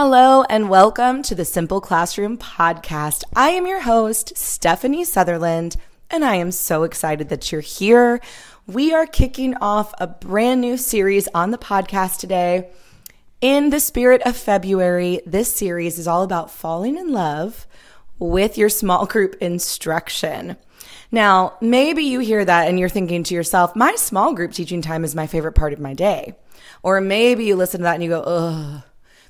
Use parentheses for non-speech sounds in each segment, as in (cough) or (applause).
Hello and welcome to the Simple Classroom podcast. I am your host, Stephanie Sutherland, and I am so excited that you're here. We are kicking off a brand new series on the podcast today. In the spirit of February, this series is all about falling in love with your small group instruction. Now, maybe you hear that and you're thinking to yourself, my small group teaching time is my favorite part of my day. Or maybe you listen to that and you go, ugh,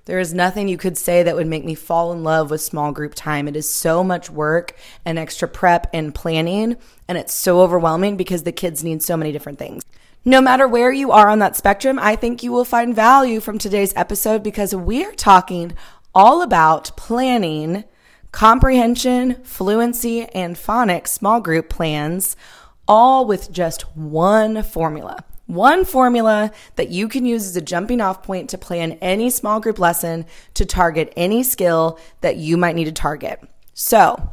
there is nothing you could say that would make me fall in love with small group time. It is so much work and extra prep and planning, and it's so overwhelming because the kids need so many different things. No matter where you are on that spectrum, I think you will find value from today's episode because we are talking all about planning comprehension, fluency, and phonics small group plans, all with just one formula. One formula that you can use as a jumping off point to plan any small group lesson to target any skill that you might need to target. So,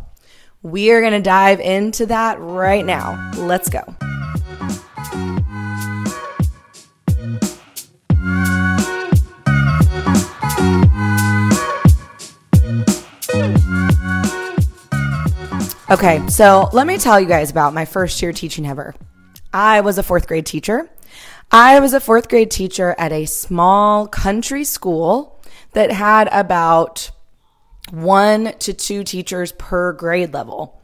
we are going to dive into that right now. Let's go. Okay, so let me tell you guys about my first year teaching ever. I was a fourth grade teacher. I was a fourth grade teacher at a small country school that had about one to two teachers per grade level.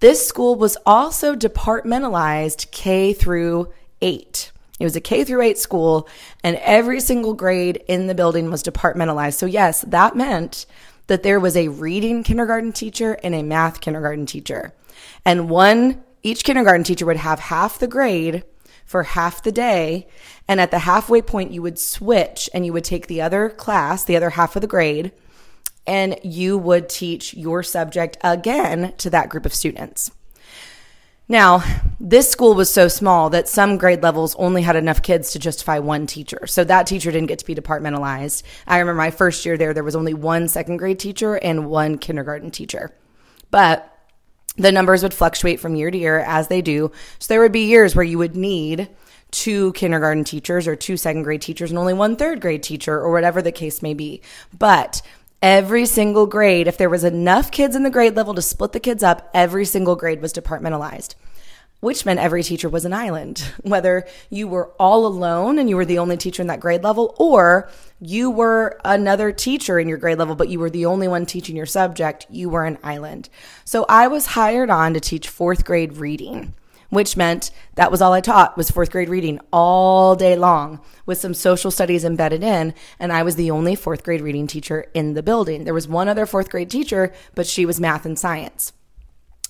This school was also departmentalized K through eight. It was a K through eight school, and every single grade in the building was departmentalized. So, yes, that meant that there was a reading kindergarten teacher and a math kindergarten teacher. And one, each kindergarten teacher would have half the grade for half the day. And at the halfway point, you would switch and you would take the other class, the other half of the grade, and you would teach your subject again to that group of students. Now, this school was so small that some grade levels only had enough kids to justify one teacher. So that teacher didn't get to be departmentalized. I remember my first year there, there was only one second grade teacher and one kindergarten teacher. But the numbers would fluctuate from year to year as they do. So there would be years where you would need two kindergarten teachers or two second grade teachers and only one third grade teacher or whatever the case may be. But every single grade, if there was enough kids in the grade level to split the kids up, every single grade was departmentalized which meant every teacher was an island. (laughs) Whether you were all alone and you were the only teacher in that grade level, or you were another teacher in your grade level, but you were the only one teaching your subject, you were an island. So I was hired on to teach fourth grade reading, which meant that was all I taught was fourth grade reading all day long with some social studies embedded in. And I was the only fourth grade reading teacher in the building. There was one other fourth grade teacher, but she was math and science.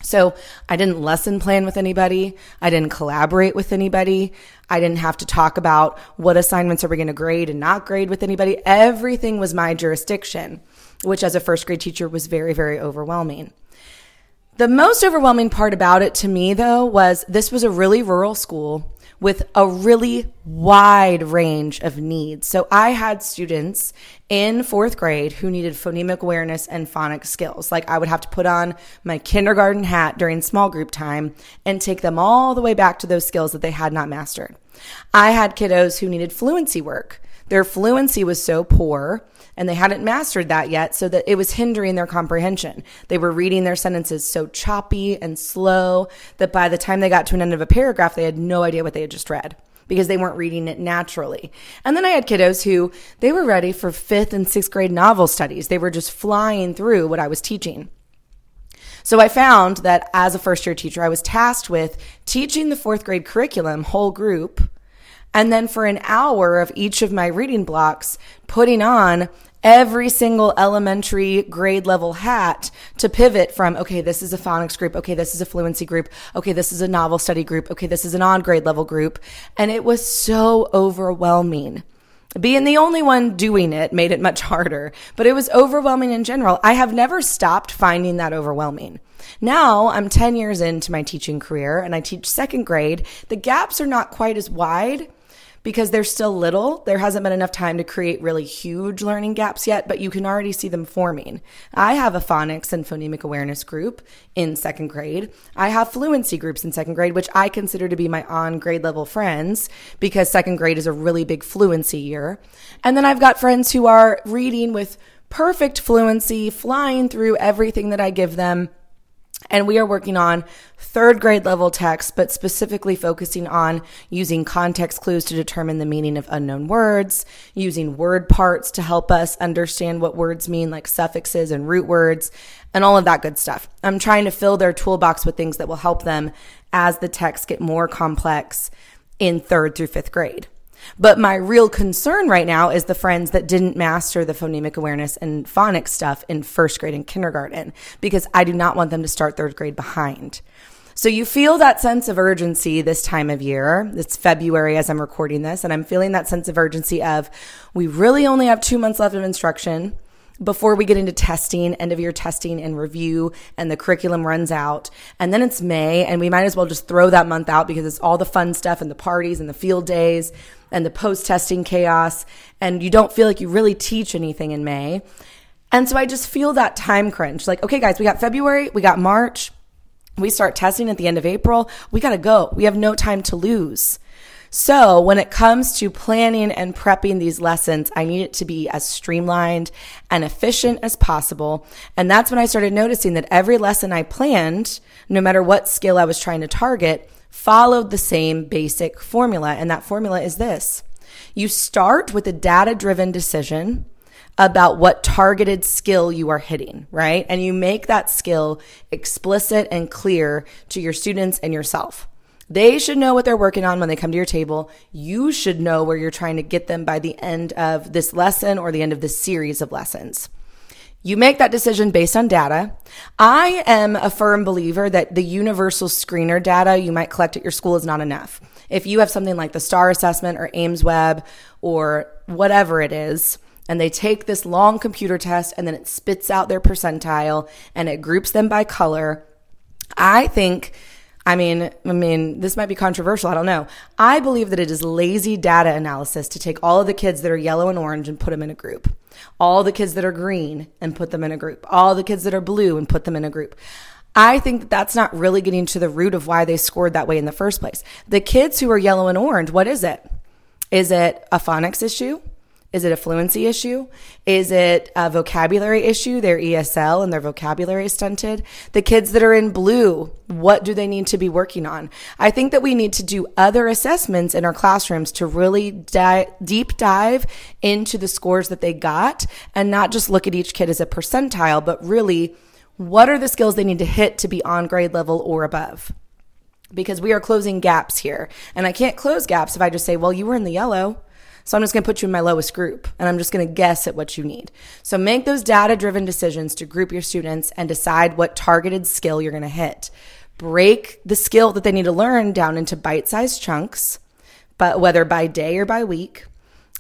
So I didn't lesson plan with anybody. I didn't collaborate with anybody. I didn't have to talk about what assignments are we going to grade and not grade with anybody. Everything was my jurisdiction, which as a first grade teacher was very, very overwhelming. The most overwhelming part about it to me though was this was a really rural school with a really wide range of needs. So I had students in fourth grade who needed phonemic awareness and phonics skills. Like I would have to put on my kindergarten hat during small group time and take them all the way back to those skills that they had not mastered. I had kiddos who needed fluency work. Their fluency was so poor and they hadn't mastered that yet so that it was hindering their comprehension. They were reading their sentences so choppy and slow that by the time they got to an end of a paragraph, they had no idea what they had just read because they weren't reading it naturally. And then I had kiddos who they were ready for fifth and sixth grade novel studies. They were just flying through what I was teaching. So I found that as a first year teacher, I was tasked with teaching the fourth grade curriculum, whole group, and then for an hour of each of my reading blocks, putting on every single elementary grade level hat to pivot from, okay, this is a phonics group. Okay, this is a fluency group. Okay, this is a novel study group. Okay, this is an on grade level group. And it was so overwhelming. Being the only one doing it made it much harder, but it was overwhelming in general. I have never stopped finding that overwhelming. Now I'm 10 years into my teaching career and I teach second grade. The gaps are not quite as wide because they're still little. There hasn't been enough time to create really huge learning gaps yet, but you can already see them forming. I have a phonics and phonemic awareness group in second grade. I have fluency groups in second grade, which I consider to be my on grade level friends because second grade is a really big fluency year. And then I've got friends who are reading with perfect fluency, flying through everything that I give them. And we are working on third grade level text, but specifically focusing on using context clues to determine the meaning of unknown words, using word parts to help us understand what words mean, like suffixes and root words, and all of that good stuff. I'm trying to fill their toolbox with things that will help them as the texts get more complex in third through fifth grade. But my real concern right now is the friends that didn't master the phonemic awareness and phonics stuff in first grade and kindergarten because I do not want them to start third grade behind. So you feel that sense of urgency this time of year. It's February as I'm recording this, and I'm feeling that sense of urgency of we really only have two months left of instruction before we get into testing, end of year testing and review, and the curriculum runs out. And then it's May, and we might as well just throw that month out because it's all the fun stuff and the parties and the field days and the post testing chaos. And you don't feel like you really teach anything in May. And so I just feel that time crunch. Like, okay, guys, we got February, we got March, we start testing at the end of April. We got to go. We have no time to lose. So when it comes to planning and prepping these lessons, I need it to be as streamlined and efficient as possible. And that's when I started noticing that every lesson I planned, no matter what skill I was trying to target, followed the same basic formula. And that formula is this. You start with a data driven decision about what targeted skill you are hitting, right? And you make that skill explicit and clear to your students and yourself. They should know what they're working on when they come to your table. You should know where you're trying to get them by the end of this lesson or the end of this series of lessons. You make that decision based on data. I am a firm believer that the universal screener data you might collect at your school is not enough. If you have something like the STAR assessment or aimsweb or whatever it is, and they take this long computer test and then it spits out their percentile and it groups them by color, I think I mean, I mean, this might be controversial. I don't know. I believe that it is lazy data analysis to take all of the kids that are yellow and orange and put them in a group, all the kids that are green and put them in a group, all the kids that are blue and put them in a group. I think that that's not really getting to the root of why they scored that way in the first place. The kids who are yellow and orange, what is it? Is it a phonics issue? Is it a fluency issue? Is it a vocabulary issue? Their ESL and their vocabulary is stunted. The kids that are in blue, what do they need to be working on? I think that we need to do other assessments in our classrooms to really di- deep dive into the scores that they got and not just look at each kid as a percentile, but really what are the skills they need to hit to be on grade level or above? Because we are closing gaps here. And I can't close gaps if I just say, well, you were in the yellow. So I'm just going to put you in my lowest group and I'm just going to guess at what you need. So make those data driven decisions to group your students and decide what targeted skill you're going to hit. Break the skill that they need to learn down into bite sized chunks, but whether by day or by week.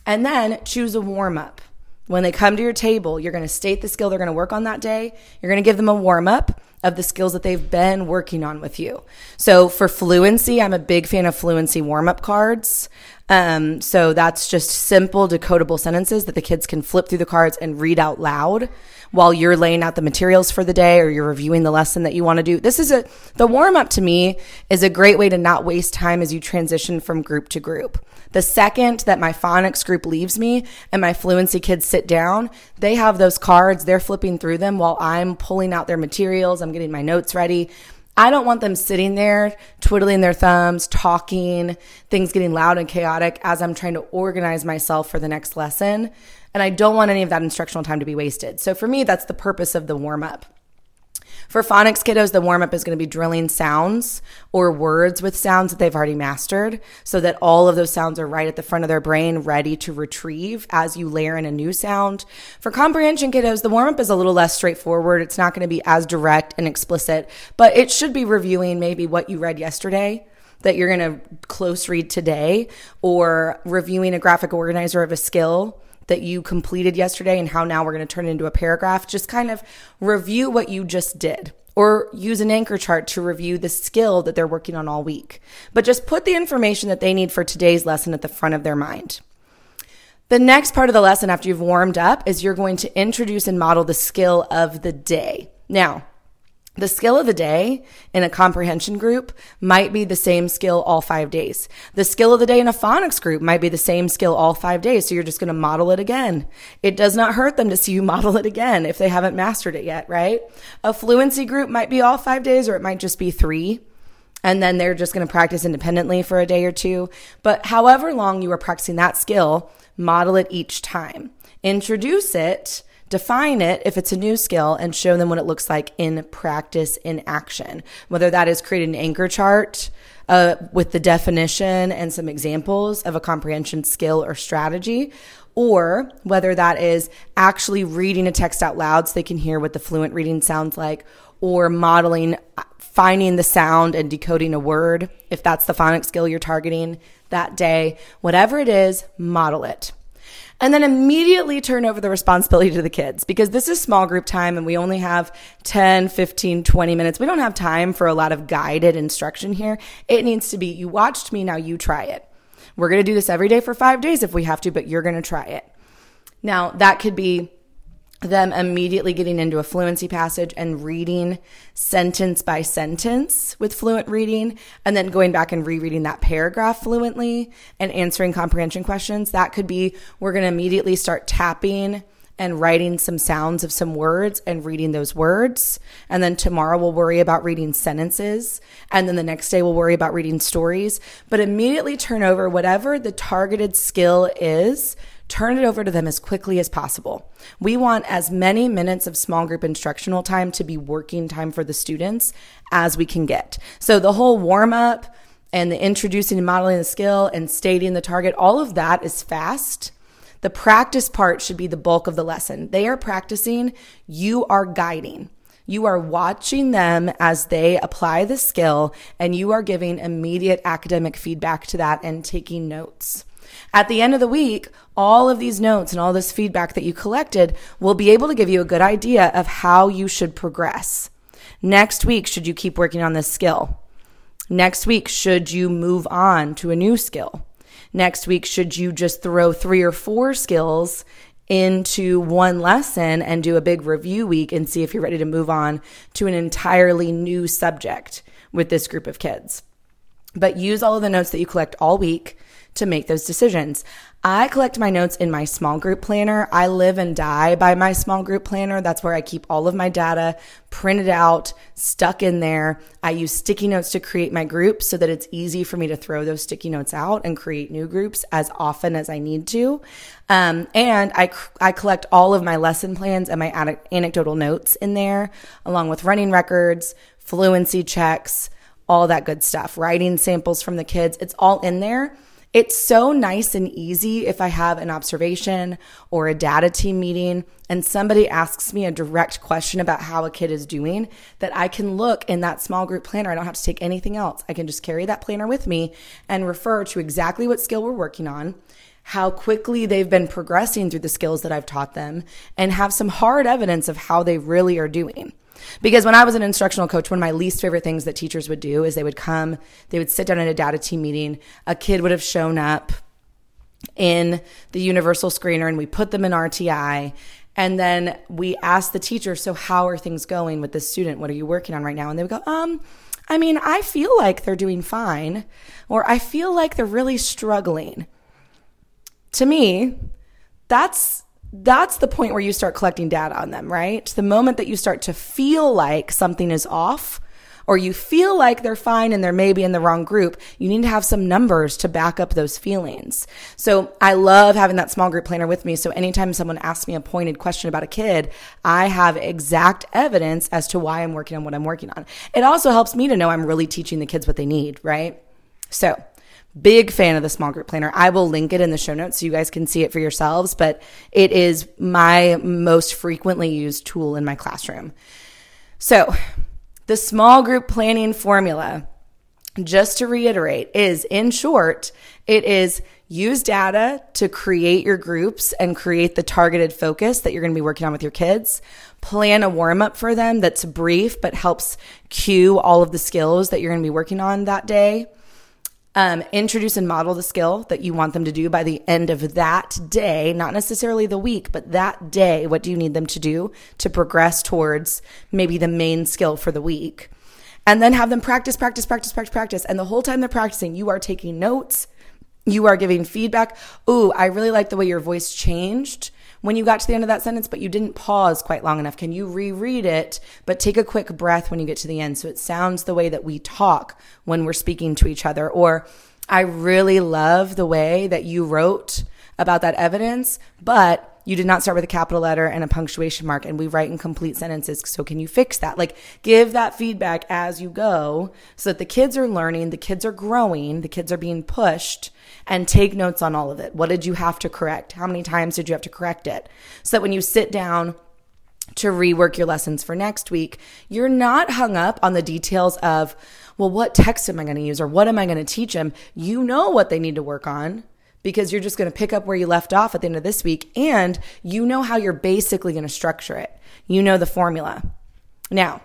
And then choose a warm up. When they come to your table, you're going to state the skill they're going to work on that day. You're going to give them a warm up of the skills that they've been working on with you. So for fluency, I'm a big fan of fluency warm up cards. Um, so that's just simple decodable sentences that the kids can flip through the cards and read out loud while you're laying out the materials for the day or you're reviewing the lesson that you want to do. This is a, the warm up to me is a great way to not waste time as you transition from group to group. The second that my phonics group leaves me and my fluency kids sit down, they have those cards, they're flipping through them while I'm pulling out their materials, I'm getting my notes ready. I don't want them sitting there twiddling their thumbs, talking, things getting loud and chaotic as I'm trying to organize myself for the next lesson. And I don't want any of that instructional time to be wasted. So for me, that's the purpose of the warm up. For phonics kiddos, the warm up is going to be drilling sounds or words with sounds that they've already mastered so that all of those sounds are right at the front of their brain, ready to retrieve as you layer in a new sound. For comprehension kiddos, the warm up is a little less straightforward. It's not going to be as direct and explicit, but it should be reviewing maybe what you read yesterday that you're going to close read today or reviewing a graphic organizer of a skill that you completed yesterday and how now we're going to turn it into a paragraph. Just kind of review what you just did or use an anchor chart to review the skill that they're working on all week. But just put the information that they need for today's lesson at the front of their mind. The next part of the lesson after you've warmed up is you're going to introduce and model the skill of the day. Now, The skill of the day in a comprehension group might be the same skill all five days. The skill of the day in a phonics group might be the same skill all five days. So you're just going to model it again. It does not hurt them to see you (laughs) model it again if they haven't mastered it yet, right? A fluency group might be all five days or it might just be three. And then they're just going to practice independently for a day or two. But however long you are practicing that skill, model it each time. Introduce it define it if it's a new skill and show them what it looks like in practice in action. Whether that is create an anchor chart uh, with the definition and some examples of a comprehension skill or strategy or whether that is actually reading a text out loud so they can hear what the fluent reading sounds like or modeling finding the sound and decoding a word. If that's the phonics skill you're targeting that day whatever it is model it and then immediately turn over the responsibility to the kids because this is small group time and we only have 10, 15, 20 minutes. We don't have time for a lot of guided instruction here. It needs to be, you watched me, now you try it. We're going to do this every day for five days if we have to, but you're going to try it. Now, that could be them immediately getting into a fluency passage and reading sentence by sentence with fluent reading and then going back and rereading that paragraph fluently and answering comprehension questions. That could be we're going to immediately start tapping and writing some sounds of some words and reading those words. And then tomorrow we'll worry about reading sentences. And then the next day we'll worry about reading stories. But immediately turn over whatever the targeted skill is turn it over to them as quickly as possible. We want as many minutes of small group instructional time to be working time for the students as we can get. So the whole warm up and the introducing and modeling the skill and stating the target, all of that is fast. The practice part should be the bulk of the lesson. They are practicing, you are guiding. You are watching them as they apply the skill and you are giving immediate academic feedback to that and taking notes. At the end of the week, all of these notes and all this feedback that you collected will be able to give you a good idea of how you should progress. Next week, should you keep working on this skill? Next week, should you move on to a new skill? Next week, should you just throw three or four skills into one lesson and do a big review week and see if you're ready to move on to an entirely new subject with this group of kids? But use all of the notes that you collect all week to make those decisions. I collect my notes in my small group planner. I live and die by my small group planner. That's where I keep all of my data printed out, stuck in there. I use sticky notes to create my groups so that it's easy for me to throw those sticky notes out and create new groups as often as I need to. Um, and I, I collect all of my lesson plans and my anecdotal notes in there, along with running records, fluency checks, all that good stuff, writing samples from the kids. It's all in there it's so nice and easy if I have an observation or a data team meeting and somebody asks me a direct question about how a kid is doing that I can look in that small group planner. I don't have to take anything else. I can just carry that planner with me and refer to exactly what skill we're working on how quickly they've been progressing through the skills that I've taught them and have some hard evidence of how they really are doing. Because when I was an instructional coach, one of my least favorite things that teachers would do is they would come, they would sit down in a data team meeting, a kid would have shown up in the universal screener and we put them in RTI. And then we asked the teacher, so how are things going with this student? What are you working on right now? And they would go, um, I mean, I feel like they're doing fine, or I feel like they're really struggling. To me, that's that's the point where you start collecting data on them, right? The moment that you start to feel like something is off or you feel like they're fine and they're maybe in the wrong group, you need to have some numbers to back up those feelings. So I love having that small group planner with me. So anytime someone asks me a pointed question about a kid, I have exact evidence as to why I'm working on what I'm working on. It also helps me to know I'm really teaching the kids what they need, right? So Big fan of the small group planner. I will link it in the show notes so you guys can see it for yourselves, but it is my most frequently used tool in my classroom. So, the small group planning formula, just to reiterate, is in short, it is use data to create your groups and create the targeted focus that you're going to be working on with your kids. Plan a warm up for them that's brief but helps cue all of the skills that you're going to be working on that day Um, introduce and model the skill that you want them to do by the end of that day, not necessarily the week, but that day. What do you need them to do to progress towards maybe the main skill for the week? And then have them practice, practice, practice, practice, practice. And the whole time they're practicing, you are taking notes you are giving feedback. Ooh, I really like the way your voice changed when you got to the end of that sentence, but you didn't pause quite long enough. Can you reread it, but take a quick breath when you get to the end so it sounds the way that we talk when we're speaking to each other? Or I really love the way that you wrote about that evidence, but you did not start with a capital letter and a punctuation mark and we write in complete sentences. So can you fix that? Like give that feedback as you go so that the kids are learning, the kids are growing, the kids are being pushed and take notes on all of it. What did you have to correct? How many times did you have to correct it? So that when you sit down to rework your lessons for next week, you're not hung up on the details of, well, what text am I going to use or what am I going to teach them? You know what they need to work on because you're just going to pick up where you left off at the end of this week and you know how you're basically going to structure it. You know the formula. Now,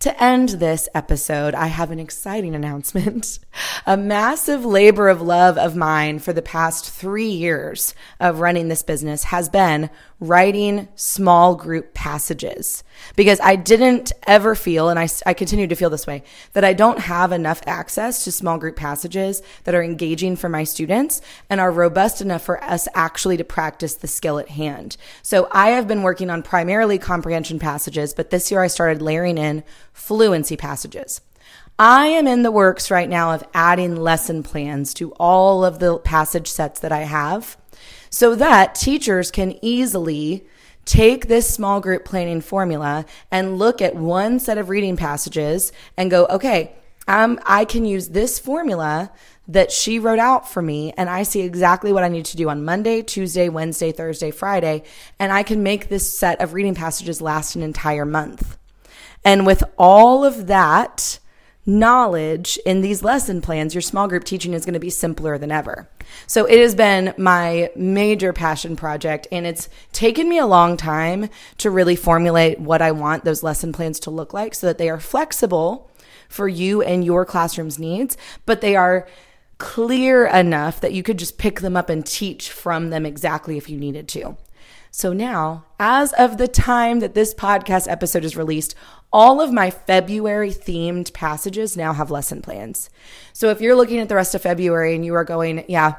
to end this episode, I have an exciting announcement. (laughs) A massive labor of love of mine for the past three years of running this business has been writing small group passages because I didn't ever feel, and I, I continue to feel this way, that I don't have enough access to small group passages that are engaging for my students and are robust enough for us actually to practice the skill at hand. So I have been working on primarily comprehension passages, but this year I started layering in fluency passages. I am in the works right now of adding lesson plans to all of the passage sets that I have so that teachers can easily take this small group planning formula and look at one set of reading passages and go, okay, um, I can use this formula that she wrote out for me and I see exactly what I need to do on Monday, Tuesday, Wednesday, Thursday, Friday, and I can make this set of reading passages last an entire month. And with all of that, knowledge in these lesson plans, your small group teaching is going to be simpler than ever. So it has been my major passion project and it's taken me a long time to really formulate what I want those lesson plans to look like so that they are flexible for you and your classroom's needs, but they are clear enough that you could just pick them up and teach from them exactly if you needed to. So now, as of the time that this podcast episode is released, all of my February themed passages now have lesson plans. So if you're looking at the rest of February and you are going, yeah,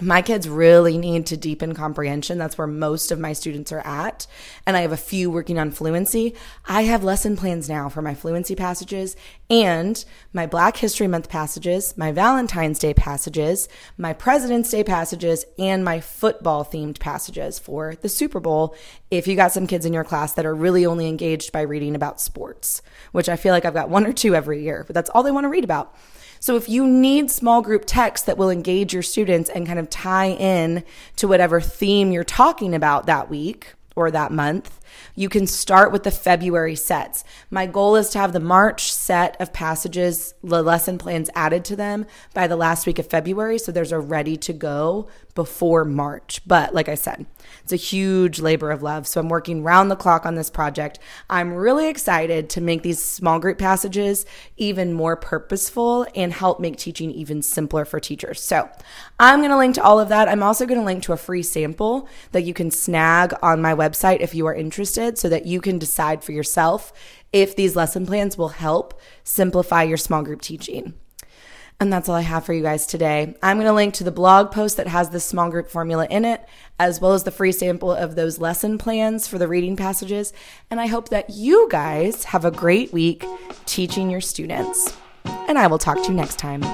my kids really need to deepen comprehension. That's where most of my students are at. And I have a few working on fluency. I have lesson plans now for my fluency passages and my Black History Month passages, my Valentine's Day passages, my President's Day passages, and my football themed passages for the Super Bowl. If you got some kids in your class that are really only engaged by reading about sports, which I feel like I've got one or two every year, but that's all they want to read about. So if you need small group texts that will engage your students and kind of tie in to whatever theme you're talking about that week or that month, you can start with the February sets. My goal is to have the March set of passages, the lesson plans added to them by the last week of February. So there's a ready to go before March. But like I said, it's a huge labor of love. So I'm working round the clock on this project. I'm really excited to make these small group passages even more purposeful and help make teaching even simpler for teachers. So I'm going to link to all of that. I'm also going to link to a free sample that you can snag on my website if you are interested so that you can decide for yourself if these lesson plans will help simplify your small group teaching. And that's all I have for you guys today. I'm going to link to the blog post that has the small group formula in it, as well as the free sample of those lesson plans for the reading passages. And I hope that you guys have a great week teaching your students. And I will talk to you next time.